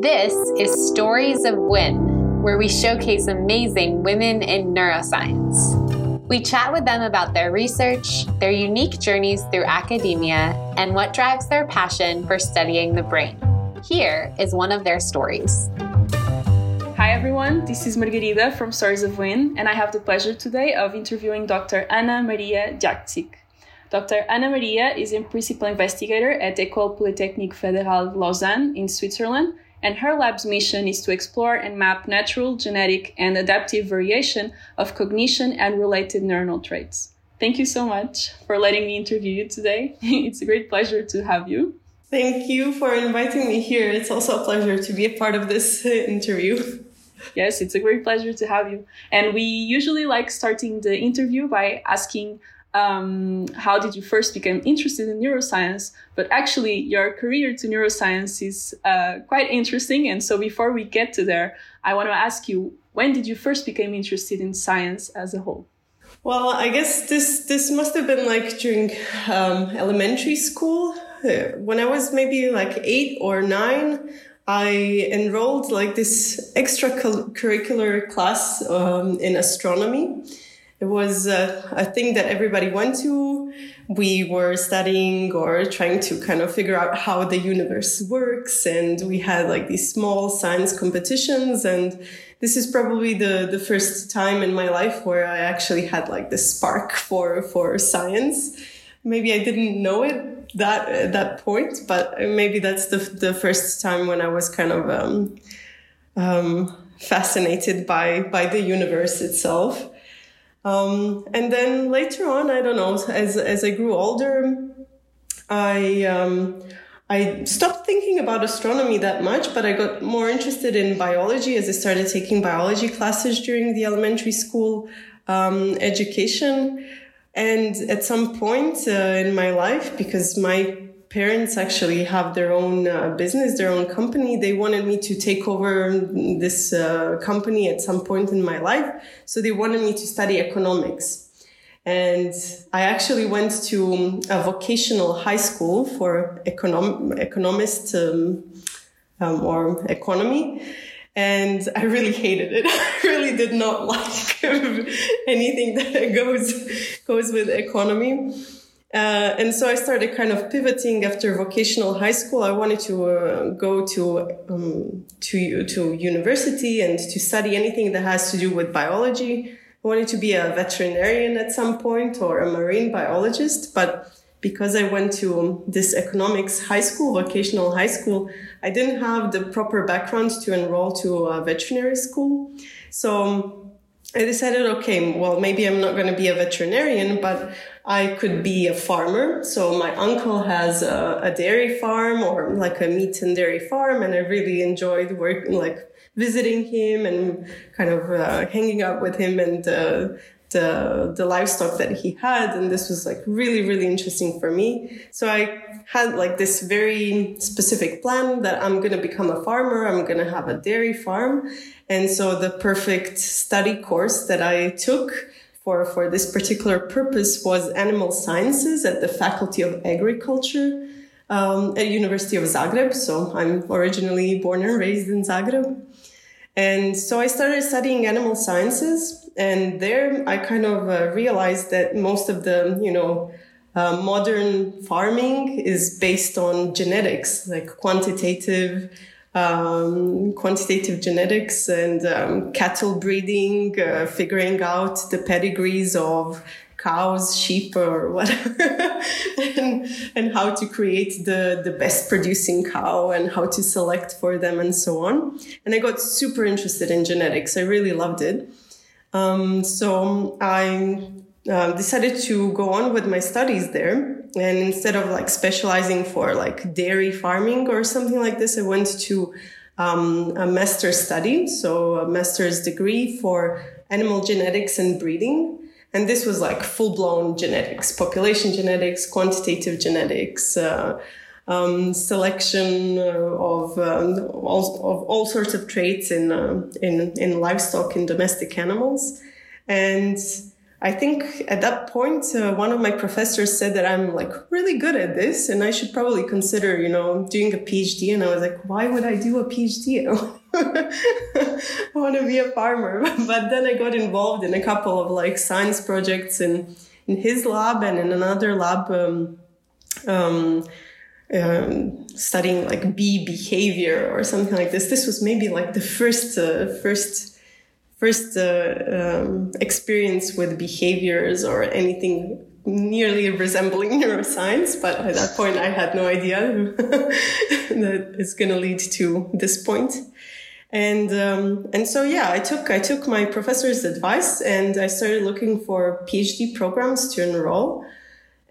This is Stories of WIN, where we showcase amazing women in neuroscience. We chat with them about their research, their unique journeys through academia, and what drives their passion for studying the brain. Here is one of their stories. Hi everyone, this is Margarida from Stories of WIN, and I have the pleasure today of interviewing Dr. Ana Marija Jakšić. Dr. Ana Marija is a principal investigator at École Polytechnique Fédérale de Lausanne in Switzerland, and her lab's mission is to explore and map natural, genetic, and adaptive variation of cognition and related neuronal traits. Thank you so much for letting me interview you today. it's a great pleasure to have you. Thank you for inviting me here. It's also a pleasure to be a part of this uh, interview. Yes, it's a great pleasure to have you. And we usually like starting the interview by asking um, how did you first become interested in neuroscience? But actually, your career to neuroscience is uh, quite interesting. And so, before we get to there, I want to ask you, when did you first become interested in science as a whole? Well, I guess this this must have been like during um, elementary school. Uh, when I was maybe like eight or nine, I enrolled like this extracurricular class um, in astronomy it was a thing that everybody went to. We were studying or trying to kind of figure out how the universe works. And we had like these small science competitions. And this is probably the, the first time in my life where I actually had like the spark for, for science. Maybe I didn't know it that, at that point, but maybe that's the, the first time when I was kind of, um, um, fascinated by, by the universe itself. Um, and then later on, I don't know, as, as I grew older, I, um, I stopped thinking about astronomy that much, but I got more interested in biology as I started taking biology classes during the elementary school um, education. And at some point uh, in my life, because my parents actually have their own uh, business, their own company. They wanted me to take over this uh, company at some point in my life. So they wanted me to study economics. And I actually went to a vocational high school for econom- economist um, um, or economy. And I really hated it. I really did not like anything that goes, goes with economy. Uh, and so I started kind of pivoting after vocational high school. I wanted to uh, go to um, to to university and to study anything that has to do with biology. I wanted to be a veterinarian at some point or a marine biologist, but because I went to this economics high school, vocational high school, I didn't have the proper background to enroll to a veterinary school. So I decided, okay, well, maybe I'm not going to be a veterinarian, but I could be a farmer. So my uncle has a, a, dairy farm or like a meat and dairy farm. And I really enjoyed working, like visiting him and kind of uh, hanging out with him and uh, the, the livestock that he had. And this was like really, really interesting for me. So I had like this very specific plan that I'm going to become a farmer. I'm going to have a dairy farm. And so the perfect study course that I took for, for this particular purpose was animal sciences at the Faculty of Agriculture um, at University of Zagreb. So I'm originally born and raised in Zagreb. And so I started studying animal sciences. And there I kind of uh, realized that most of the, you know, uh, modern farming is based on genetics, like quantitative um, quantitative genetics and um, cattle breeding, uh, figuring out the pedigrees of cows, sheep, or whatever, and, and how to create the, the best producing cow and how to select for them and so on. And I got super interested in genetics. I really loved it. Um, so I uh, decided to go on with my studies there and instead of like specializing for like dairy farming or something like this, I went to um, a master's study, so a master's degree for animal genetics and breeding. And this was like full blown genetics, population genetics, quantitative genetics, uh, um, selection of, um, all, of all sorts of traits in, uh, in, in livestock and domestic animals. And I think at that point, uh, one of my professors said that I'm like really good at this and I should probably consider, you know, doing a PhD. And I was like, why would I do a PhD? I want to be a farmer. but then I got involved in a couple of like science projects in, in his lab and in another lab, um, um, um, studying like bee behavior or something like this. This was maybe like the first, uh, first, first uh, um, experience with behaviors or anything nearly resembling neuroscience, but at that point I had no idea that it's going to lead to this point. And um, and so yeah, I took I took my professor's advice and I started looking for PhD programs to enroll.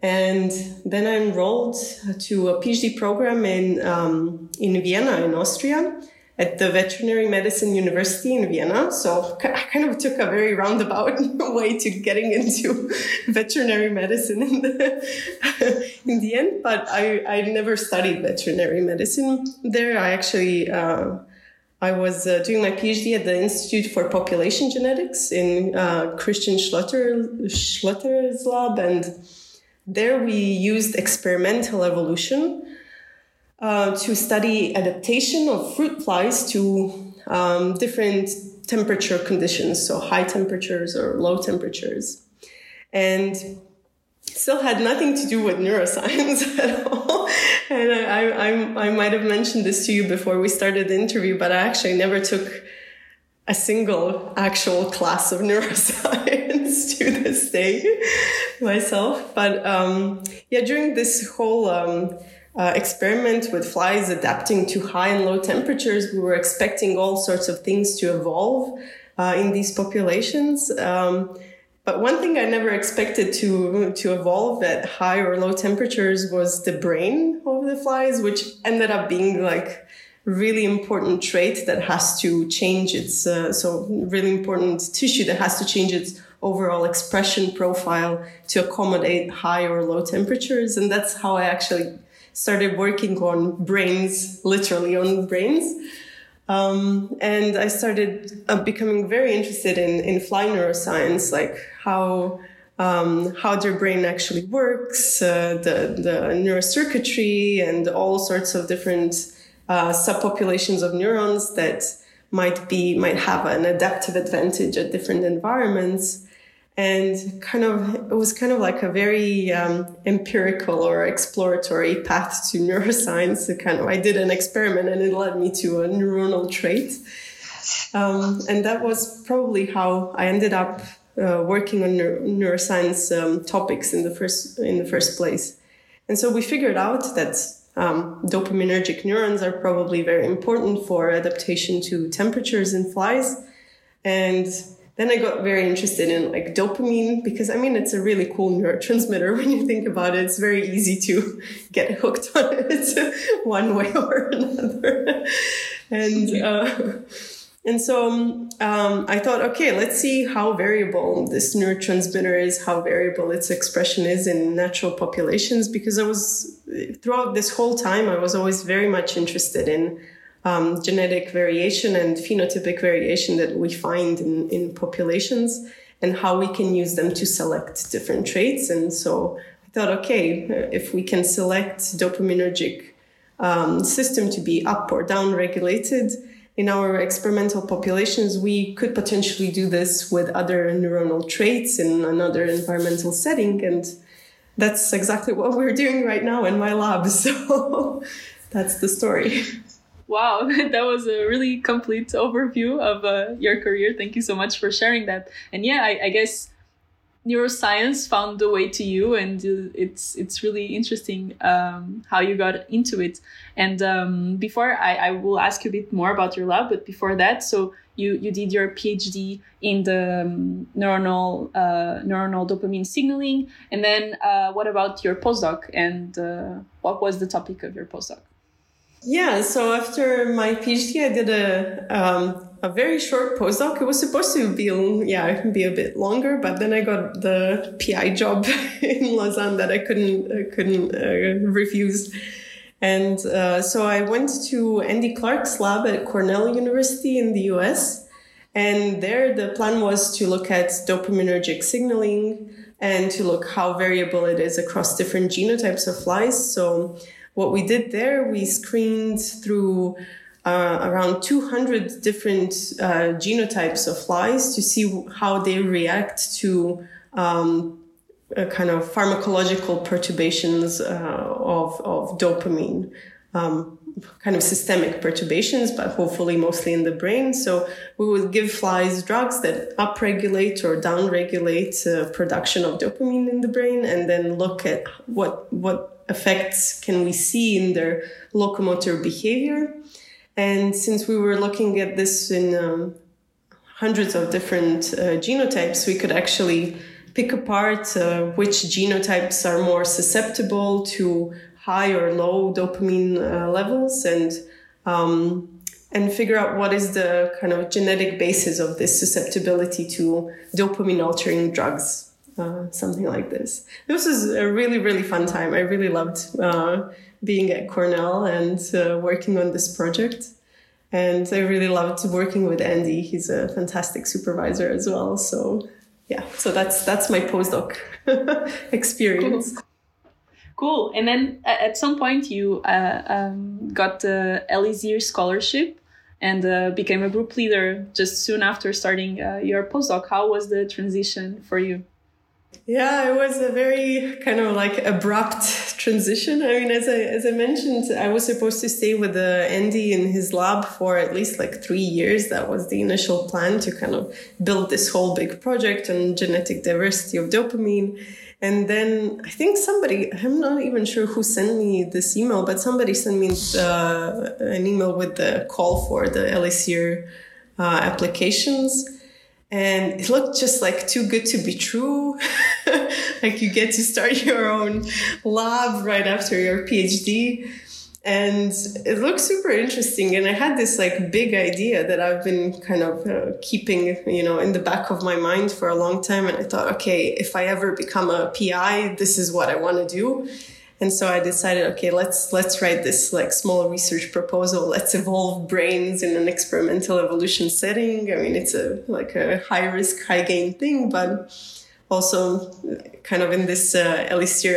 And then I enrolled to a PhD program in um, in Vienna in Austria at the Veterinary Medicine University in Vienna. So I kind of took a very roundabout way to getting into veterinary medicine in the, in the end. But I, I never studied veterinary medicine there. I actually, uh, I was uh, doing my PhD at the Institute for Population Genetics in uh, Christian Schlötterer, Schlötterer's lab. And there we used experimental evolution uh, to study adaptation of fruit flies to um, different temperature conditions, so high temperatures or low temperatures. And still had nothing to do with neuroscience at all. And I, I, I might have mentioned this to you before we started the interview, but I actually never took a single actual class of neuroscience to this day myself. But um, yeah, during this whole um, uh, experiment with flies adapting to high and low temperatures, we were expecting all sorts of things to evolve uh, in these populations. Um, but one thing I never expected to to evolve at high or low temperatures was the brain of the flies, which ended up being like really important trait that has to change its uh, so really important tissue that has to change its overall expression profile to accommodate high or low temperatures and that's how i actually started working on brains, literally on brains. Um, and I started uh, becoming very interested in, in fly neuroscience, like how um, how their brain actually works, uh, the the neurocircuitry, and all sorts of different uh, subpopulations of neurons that might be might have an adaptive advantage at different environments and kind of it was kind of like a very um, empirical or exploratory path to neuroscience. Kind of I did an experiment and it led me to a neuronal trait, um, and that was probably how I ended up uh, working on neuroscience um, topics in the first in the first place. And so we figured out that um, dopaminergic neurons are probably very important for adaptation to temperatures in flies, and then I got very interested in like dopamine because I mean it's a really cool neurotransmitter when you think about it. It's very easy to get hooked on it one way or another, and uh, and so um, I thought, okay, let's see how variable this neurotransmitter is, how variable its expression is in natural populations. Because I was throughout this whole time, I was always very much interested in um, genetic variation and phenotypic variation that we find in, in populations and how we can use them to select different traits. And so I thought, okay, if we can select dopaminergic um, system to be up or down regulated in our experimental populations, we could potentially do this with other neuronal traits in another environmental setting. And that's exactly what we're doing right now in my lab. So that's the story. Wow, that was a really complete overview of uh, your career. Thank you so much for sharing that. And yeah, I, I guess neuroscience found the way to you, and it's it's really interesting um, how you got into it. And um, before I, I will ask you a bit more about your lab, but before that, so you you did your PhD in the um, neuronal uh, neuronal dopamine signaling, and then uh, what about your postdoc? And uh, what was the topic of your postdoc? Yeah, so after my PhD, I did a um, a very short postdoc. It was supposed to be yeah be a bit longer, but then I got the PI job in Lausanne that I couldn't uh, couldn't uh, refuse, and uh, so I went to Andy Clark's lab at Cornell University in the U.S. And there, the plan was to look at dopaminergic signaling and to look how variable it is across different genotypes of flies. So, what we did there, we screened through uh, around 200 different uh, genotypes of flies to see how they react to um, kind of pharmacological perturbations uh, of, of dopamine. Um, kind of systemic perturbations, but hopefully mostly in the brain. So we would give flies drugs that upregulate or downregulate uh, production of dopamine in the brain, and then look at what what effects can we see in their locomotor behavior. And since we were looking at this in um, hundreds of different uh, genotypes, we could actually pick apart uh, which genotypes are more susceptible to high or low dopamine uh, levels and um, and figure out what is the kind of genetic basis of this susceptibility to dopamine altering drugs uh, something like this this was a really really fun time i really loved uh, being at cornell and uh, working on this project and i really loved working with andy he's a fantastic supervisor as well so yeah so that's that's my postdoc experience cool. Cool. And then at some point, you uh, um, got the ELISIR scholarship and uh, became a group leader just soon after starting uh, your postdoc. How was the transition for you? Yeah, it was a very kind of like abrupt transition. I mean, as I as I mentioned, I was supposed to stay with uh, Andy in his lab for at least like three years. That was the initial plan to kind of build this whole big project on genetic diversity of dopamine. And then I think somebody, I'm not even sure who sent me this email, but somebody sent me uh, an email with the call for the ELISIR uh, applications. And it looked just like too good to be true. like you get to start your own lab right after your PhD and it looked super interesting. And i had this like big idea that i've been kind of uh, keeping you know in the back of my mind for a long time. And i thought okay if i ever become a pi this is what i want to do and so i decided okay let's let's write this like small research proposal let's evolve brains in an experimental evolution setting i mean it's a like a high risk high gain thing but also kind of in this uh,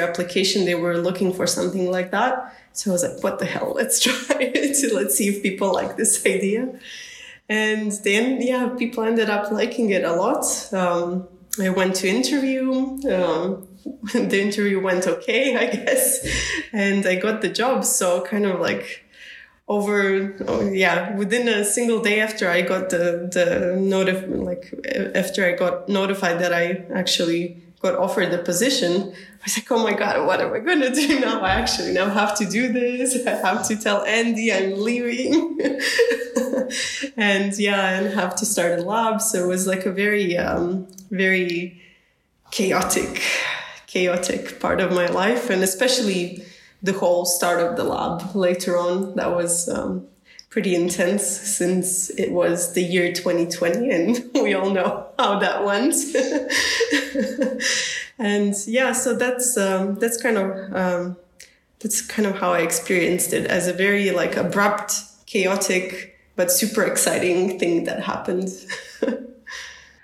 application they were looking for something like that so I was like, what the hell? Let's try it. Let's see if people like this idea. And then, yeah, people ended up liking it a lot. Um, I went to interview. Um, the interview went okay, I guess, and I got the job. So kind of like over, oh, yeah, within a single day after I got the the notif like after I got notified that I actually got offered the position, I was like, oh my God, what am I going to do now? I actually now have to do this. I have to tell Andy I'm leaving. and yeah, and have to start a lab. So it was like a very, um, very chaotic, chaotic part of my life. And especially the whole start of the lab later on. That was, um, pretty intense since it was the year 2020 and we all know how that went and yeah so that's um, that's kind of um, that's kind of how i experienced it as a very like abrupt chaotic but super exciting thing that happened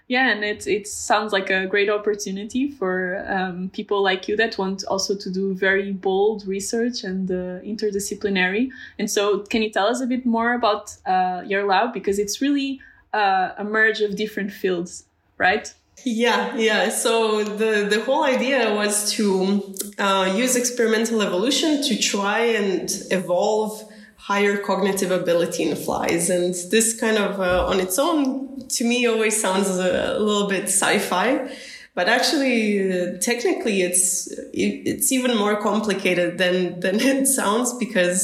yeah and it, it sounds like a great opportunity for um, people like you that want also to do very bold research and uh, interdisciplinary. And so can you tell us a bit more about uh, your lab? Because it's really uh, a merge of different fields right? Yeah yeah. So the the whole idea was to uh, use experimental evolution to try and evolve higher cognitive ability in flies. And this kind of uh, on its own, to me, always sounds a, little bit sci-fi. But actually, uh, technically, it's it's even more complicated than than it sounds because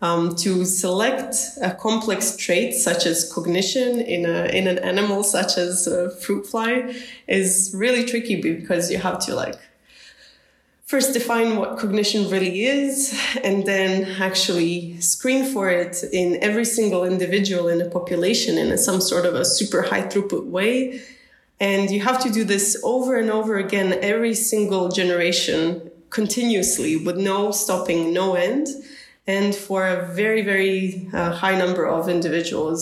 um, to select a complex trait such as cognition in a in an animal such as a fruit fly is really tricky because you have to like first define what cognition really is and then actually screen for it in every single individual in a population in some sort of a super high throughput way. And you have to do this over and over again every single generation continuously with no stopping no end. And for a very very uh, high number of individuals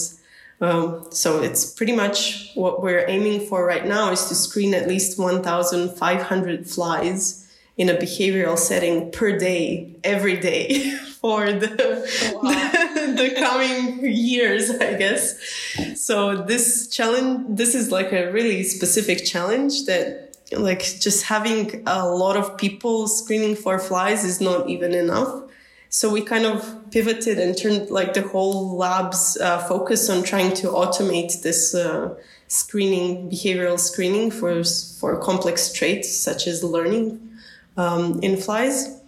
Um, so it's pretty much what we're aiming for right now is to screen at least 1,500 flies in a behavioral setting per day, every day for the, oh, wow. the, the coming years, I guess. So this challenge, this is like a really specific challenge that like just having a lot of people screening for flies is not even enough. So we kind of pivoted and turned like the whole lab's uh, focus on trying to automate this uh, screening, behavioral screening for for complex traits such as learning um, in flies.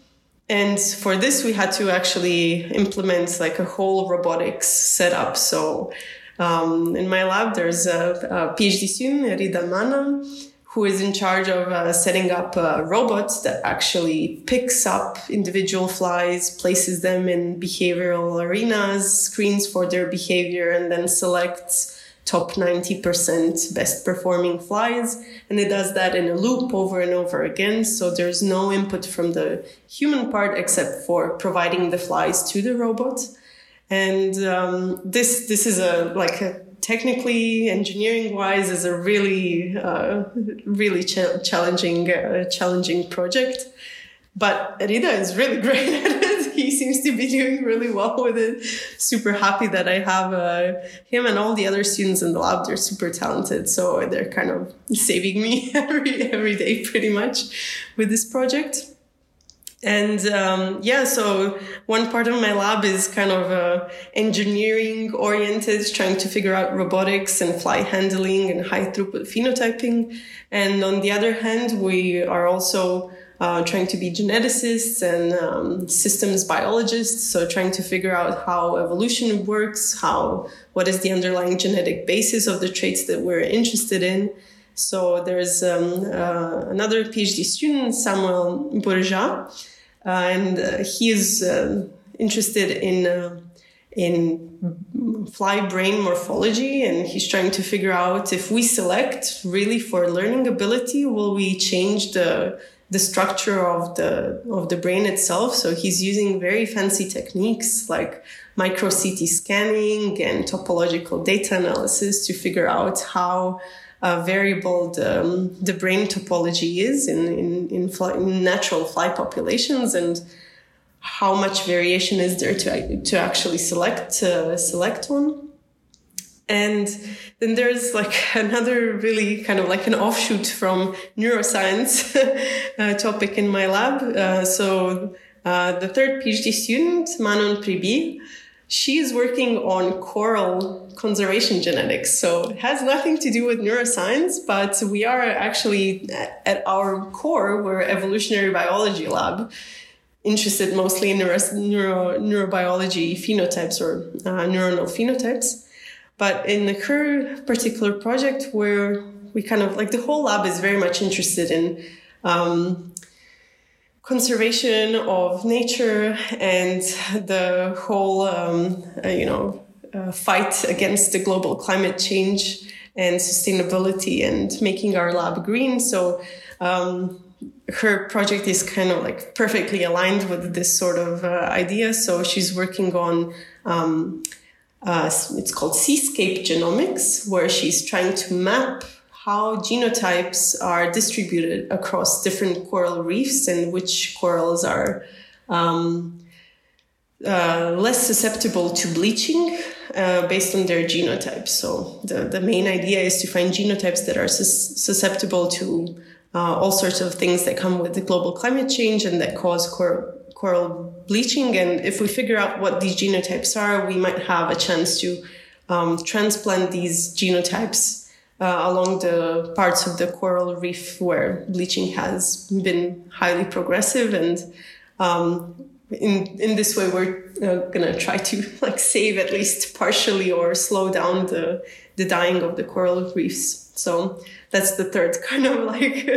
And for this, we had to actually implement like a whole robotics setup. So um, in my lab, there's a, a PhD student, Rida Mana, who is in charge of uh, setting up a robot that actually picks up individual flies, places them in behavioral arenas, screens for their behavior, and then selects top 90% best performing flies. And it does that in a loop over and over again. So there's no input from the human part except for providing the flies to the robot. And um, this this is a like a technically, engineering wise, is a really, uh, really ch- challenging, uh, challenging project. But Rida is really great at it. He seems to be doing really well with it. Super happy that I have uh, him and all the other students in the lab. They're super talented, so they're kind of saving me every every day, pretty much, with this project. And um, yeah, so one part of my lab is kind of uh, engineering oriented, trying to figure out robotics and fly handling and high throughput phenotyping. And on the other hand, we are also uh, trying to be geneticists and um, systems biologists. So trying to figure out how evolution works, how what is the underlying genetic basis of the traits that we're interested in. So there's um, uh, another PhD student, Samuel Bourja, uh, and uh, he is uh, interested in in fly brain morphology and he's trying to figure out if we select really for learning ability will we change the the structure of the of the brain itself so he's using very fancy techniques like micro ct scanning and topological data analysis to figure out how uh, variable the, um, the brain topology is in, in, in, fly, in, natural fly populations and how much variation is there to, to actually select, uh, select one. And then there's like another really kind of like an offshoot from neuroscience uh, topic in my lab. Uh, so uh, the third PhD student, Manon Pribi, she is working on coral conservation genetics. So it has nothing to do with neuroscience, but we are actually at our core, we're evolutionary biology lab, interested mostly in neuro, neuro neurobiology phenotypes or uh, neuronal phenotypes. But in the current particular project where we kind of like the whole lab is very much interested in um, conservation of nature and the whole, um, uh, you know, uh, fight against the global climate change and sustainability and making our lab green. So, um, her project is kind of like perfectly aligned with this sort of uh, idea. So she's working on, um, uh, it's called seascape genomics, where she's trying to map how genotypes are distributed across different coral reefs and which corals are um, uh, less susceptible to bleaching uh, based on their genotypes. So the, the main idea is to find genotypes that are sus- susceptible to uh, all sorts of things that come with the global climate change and that cause cor- coral bleaching. And if we figure out what these genotypes are, we might have a chance to um, transplant these genotypes uh, along the parts of the coral reef where bleaching has been highly progressive and um, in in this way we're uh, gonna try to like save at least partially or slow down the the dying of the coral reefs so that's the third kind of like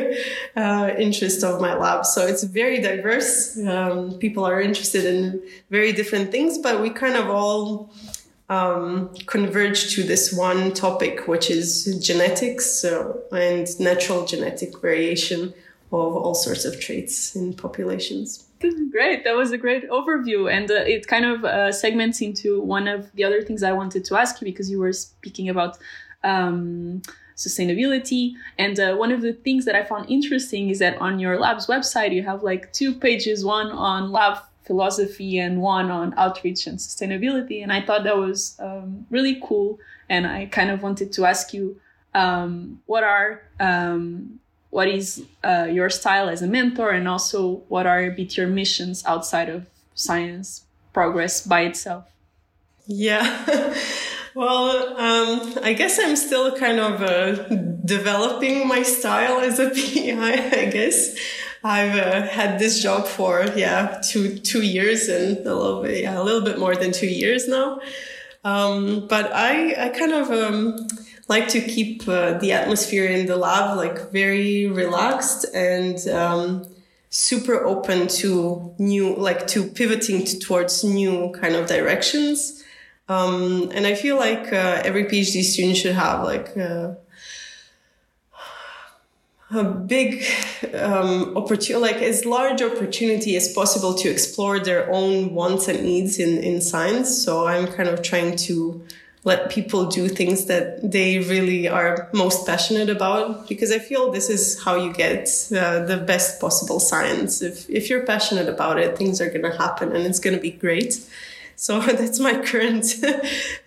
uh, interest of my lab so it's very diverse um, people are interested in very different things but we kind of all um, converge to this one topic, which is genetics uh, and natural genetic variation of all sorts of traits in populations. Great. That was a great overview. And uh, it kind of uh, segments into one of the other things I wanted to ask you because you were speaking about um, sustainability. And uh, one of the things that I found interesting is that on your lab's website, you have like two pages one on lab philosophy and one on outreach and sustainability. And I thought that was um, really cool. And I kind of wanted to ask you um, what are um, what is uh, your style as a mentor and also what are a bit your missions outside of science progress by itself yeah well um, i guess i'm still kind of uh, developing my style as a pi i guess i've uh, had this job for yeah two two years and a little bit yeah a little bit more than two years now um, but i i kind of um, like to keep uh, the atmosphere in the lab like very relaxed and um, super open to new, like to pivoting to, towards new kind of directions. Um, and I feel like uh, every PhD student should have like uh, a big um, opportunity, like as large opportunity as possible to explore their own wants and needs in, in science. So I'm kind of trying to let people do things that they really are most passionate about because i feel this is how you get uh, the best possible science if if you're passionate about it things are going to happen and it's going to be great so that's my current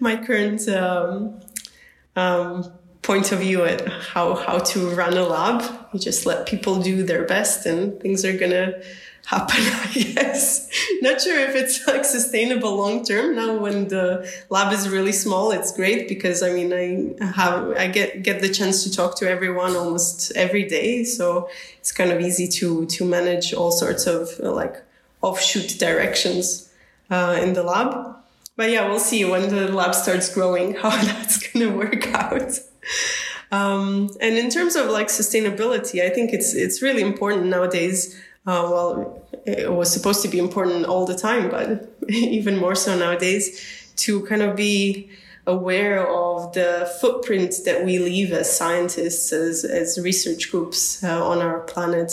my current um, um, point of view at how how to run a lab you just let people do their best and things are to happen, I guess. Not sure if it's like sustainable long term. Now when the lab is really small, it's great because I mean I have I get get the chance to talk to everyone almost every day. So it's kind of easy to to manage all sorts of like offshoot directions uh, in the lab. But yeah, we'll see when the lab starts growing how that's gonna work out. Um, and in terms of like sustainability, I think it's it's really important nowadays uh, well, it was supposed to be important all the time, but even more so nowadays, to kind of be aware of the footprint that we leave as scientists, as, as research groups uh, on our planet.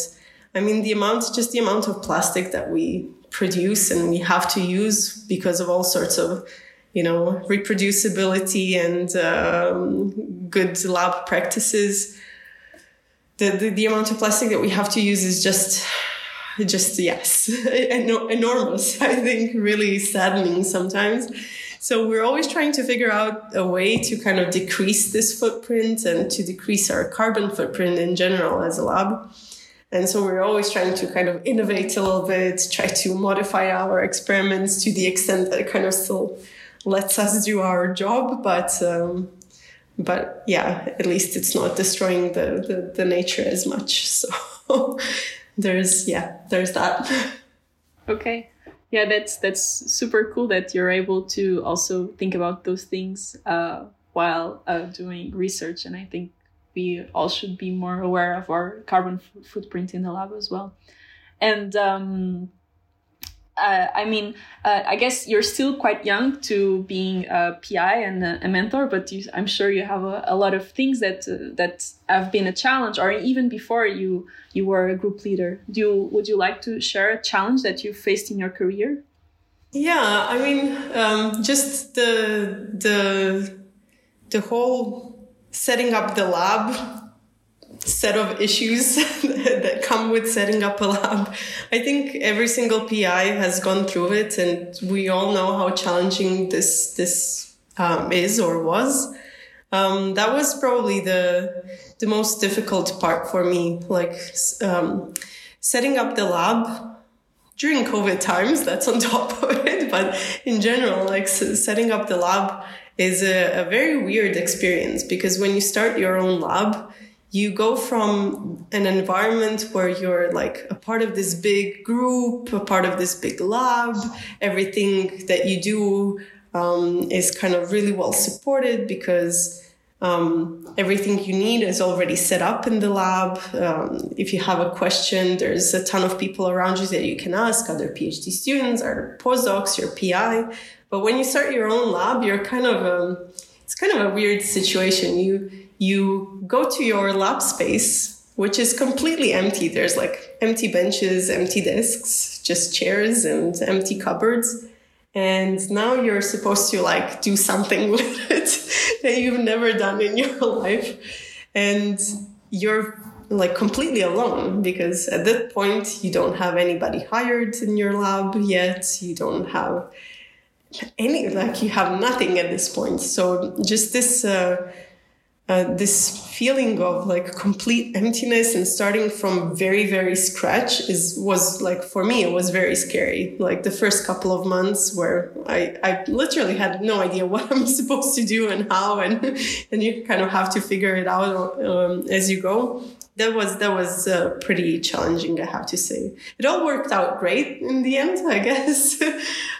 I mean, the amount, just the amount of plastic that we produce and we have to use because of all sorts of, you know, reproducibility and um, good lab practices. The, the, the amount of plastic that we have to use is just just yes, enormous. I think really saddening sometimes. So we're always trying to figure out a way to kind of decrease this footprint and to decrease our carbon footprint in general as a lab. And so we're always trying to kind of innovate a little bit, try to modify our experiments to the extent that it kind of still lets us do our job. But, um, but yeah, at least it's not destroying the, the, the nature as much. So there's yeah there's that okay yeah that's that's super cool that you're able to also think about those things uh, while uh, doing research and i think we all should be more aware of our carbon f- footprint in the lab as well and um, uh, I mean, uh, I guess you're still quite young to being a PI and a, a mentor, but you, I'm sure you have a, a lot of things that uh, that have been a challenge, or even before you you were a group leader. Do you, would you like to share a challenge that you faced in your career? Yeah, I mean, um, just the the the whole setting up the lab set of issues that come with setting up a lab. I think every single PI has gone through it, and we all know how challenging this this um, is or was. Um, that was probably the the most difficult part for me, like um, setting up the lab during COVID times. That's on top of it, but in general, like setting up the lab is a, a very weird experience because when you start your own lab you go from an environment where you're like a part of this big group, a part of this big lab, everything that you do um, is kind of really well supported because um, everything you need is already set up in the lab. Um, if you have a question, there's a ton of people around you that you can ask, other PhD students, other postdocs, your PI. But when you start your own lab, you're kind of, um, it's kind of a weird situation. You, you go to your lab space which is completely empty. There's like empty benches, empty desks, just chairs and empty cupboards. And now you're supposed to like do something with it that you've never done in your life. And you're like completely alone because at that point you don't have anybody hired in your lab yet. You don't have any, like you have nothing at this point. So just this, uh, uh, this feeling of like complete emptiness and starting from very very scratch is was like for me it was very scary like the first couple of months where i i literally had no idea what i'm supposed to do and how and and you kind of have to figure it out um, as you go that was that was uh, pretty challenging i have to say. It all worked out great in the end i guess.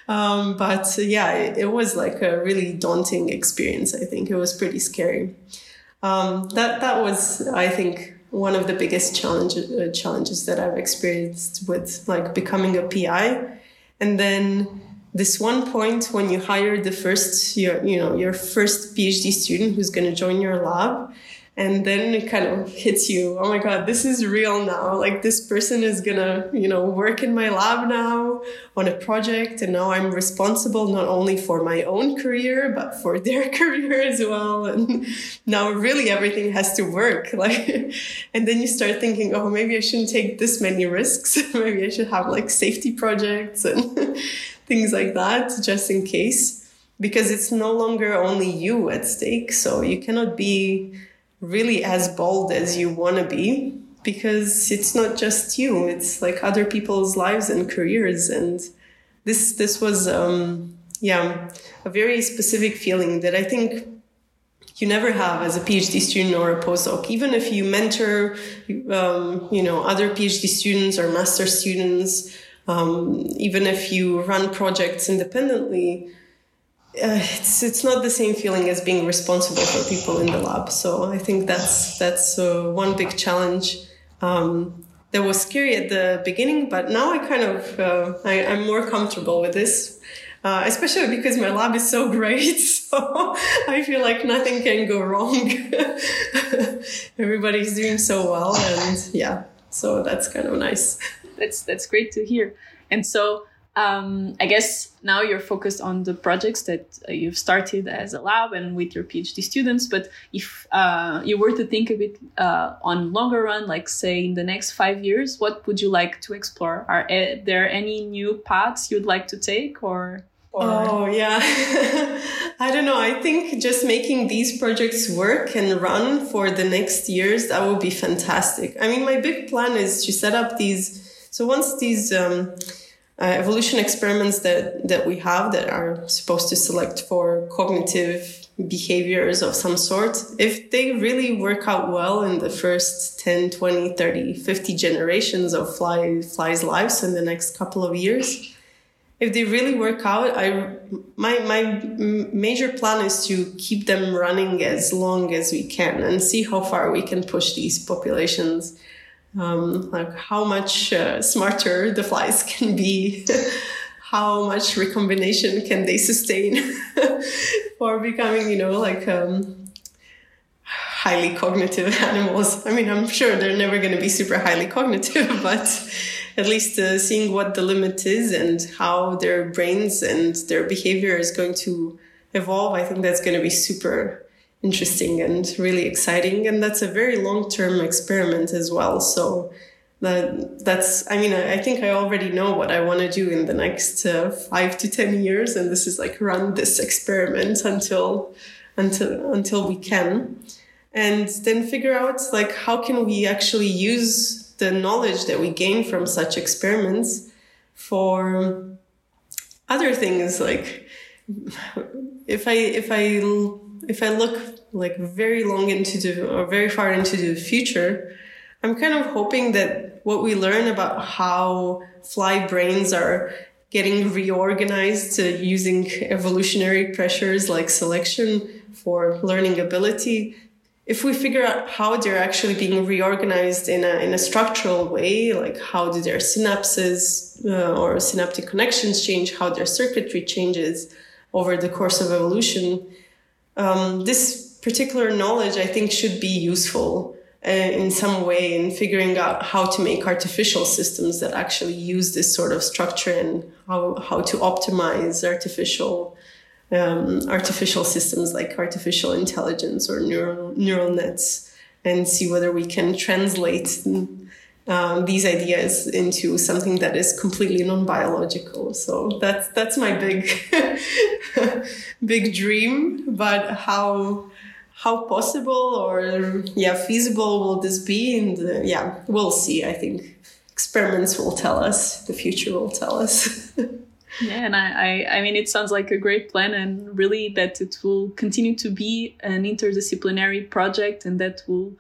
Um, but yeah it, it was like a really daunting experience i think. It was pretty scary. Um, that that was, I think, one of the biggest challenge, uh, challenges that I've experienced with like becoming a PI. And then this one point when you hire the first your you know your first PhD student who's going to join your lab, and then it kind of hits you. Oh my god this is real now. Like this person is gonna you know work in my lab now on a project and now i'm responsible not only for my own career but for their career as well. And now really everything has to work. Like and then you start thinking oh maybe i shouldn't take this many risks. Maybe i should have like safety projects and things like that just in case. Because it's no longer only you at stake so you cannot be really as bold as you want to be because it's not just you it's like other people's lives and careers and this this was um yeah a very specific feeling that i think you never have as a phd student or a postdoc. Even if you mentor um, you know other phd students or master students um, even if you run projects independently uh, it's it's not the same feeling as being responsible for people in the lab. So I think that's that's uh, one big challenge. Um, that was scary at the beginning, but now I kind of uh, I, am more comfortable with this, uh, especially because my lab is so great. So I feel like nothing can go wrong. Everybody's doing so well, and yeah, so that's kind of nice. That's that's great to hear. And so um, I guess now you're focused on the projects that uh, you've started as a lab and with your PhD students. But if uh, you were to think a bit uh, on longer run, like say in the next five years, what would you like to explore? Are uh, there any new paths you'd like to take, or? or... Oh yeah, I don't know. I think just making these projects work and run for the next years that would be fantastic. I mean, my big plan is to set up these. So once these. Um, uh, evolution experiments that, that we have that are supposed to select for cognitive behaviors of some sort, if they really work out well in the first 10, 20, 30, 50 generations of fly, flies' lives in the next couple of years, if they really work out, I my my major plan is to keep them running as long as we can and see how far we can push these populations um, like how much uh, smarter the flies can be, how much recombination can they sustain for becoming, you know, like um, highly cognitive animals. I mean, I'm sure they're never going to be super highly cognitive, but at least uh, seeing what the limit is and how their brains and their behavior is going to evolve, I think that's going to be super interesting and really exciting. And that's a very long term experiment as well. So that that's I mean I, think I already know what I want to do in the next uh, five to ten years, and this is like run this experiment until until until we can, and then figure out like how can we actually use the knowledge that we gain from such experiments for other things like if I if I if I look like very long into the or very far into the future, I'm kind of hoping that what we learn about how fly brains are getting reorganized uh, using evolutionary pressures like selection for learning ability if we figure out how they're actually being reorganized in a, in a structural way, like how do their synapses uh, or synaptic connections change, how their circuitry changes over the course of evolution, um, this particular knowledge I think should be useful uh, in some way in figuring out how to make artificial systems that actually use this sort of structure and how, how to optimize artificial um, artificial systems like artificial intelligence or neural neural nets and see whether we can translate um, these ideas into something that is completely non-biological. So that's that's my big big dream. But how how possible or yeah feasible will this be? And uh, yeah, we'll see. I think experiments will tell us. The future will tell us. yeah, and I, I I mean it sounds like a great plan, and really that it will continue to be an interdisciplinary project, and that will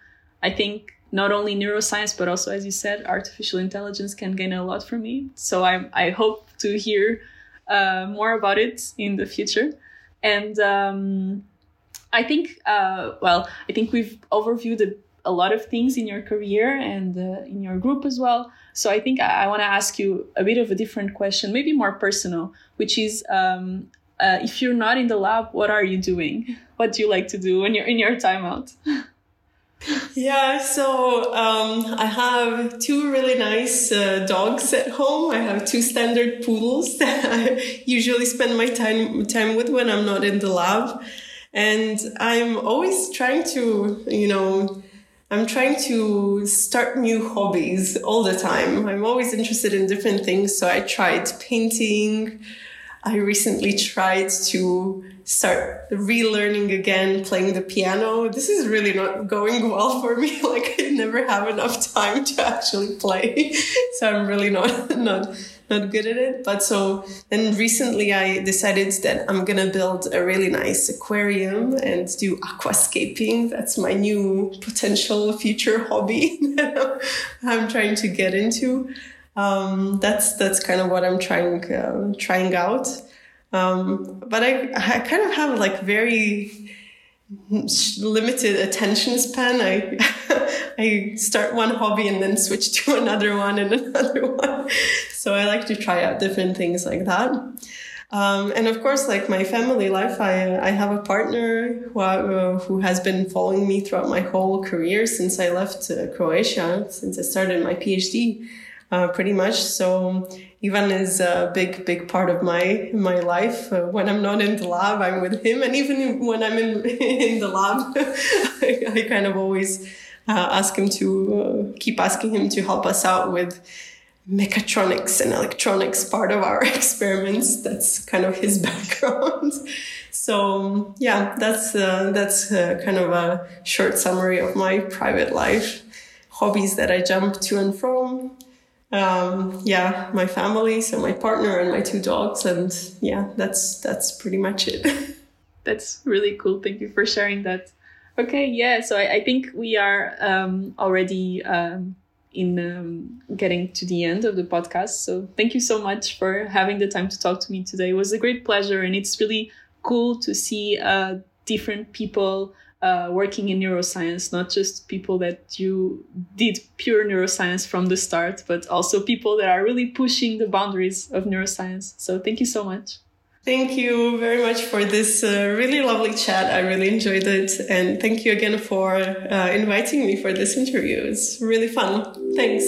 I think not only neuroscience but also as you said artificial intelligence can gain a lot from me so i, I hope to hear uh, more about it in the future and um, i think uh, well i think we've overviewed a, a, lot of things in your career and uh, in your group as well so i think i, I want to ask you a bit of a different question maybe more personal which is um, uh, if you're not in the lab what are you doing what do you like to do when you're in your time out? yeah, so um, I have two really nice uh, dogs at home. I have two standard poodles that I usually spend my time time with when I'm not in the lab, and I'm always trying to, you know. I'm trying to start new hobbies all the time. I'm always interested in different things. So I tried painting. I recently tried to start relearning again playing the piano. This is really not going well for me. Like I never have enough time to actually play. so I'm really not not not good at it. But so then recently I decided that I'm gonna build a really nice aquarium and do aquascaping. That's my new potential future hobby I'm trying to get into. Um, that's that's kind of what I'm trying uh, trying out. Um, but I, I kind of have like very limited attention span. I I start one hobby and then switch to another one and another one. So I like to try out different things like that. Um, and of course, like my family life, I, I have a partner who, uh, who has been following me throughout my whole career since I left uh, Croatia, since I started my PhD uh, pretty much. So Ivan is a big, big part of my my life. Uh, when I'm not in the lab, I'm with him, and even when I'm in in the lab, I, I, kind of always uh, ask him to uh, keep asking him to help us out with mechatronics and electronics part of our experiments. That's kind of his background. so yeah, that's uh, that's uh, kind of a short summary of my private life. Hobbies that I jump to and from um, yeah, my family, so my partner and my two dogs, and yeah, that's that's pretty much it. that's really cool. Thank you for sharing that. Okay, yeah. So I, I think we are um, already um, in um, getting to the end of the podcast. So thank you so much for having the time to talk to me today. It was a great pleasure, and it's really cool to see uh, different people uh, working in neuroscience, not just people that you did pure neuroscience from the start, but also people that are really pushing the boundaries of neuroscience. So thank you so much. Thank you very much for this uh, really lovely chat. I really enjoyed it. And thank you again for uh, inviting me for this interview. It's really fun. Thanks.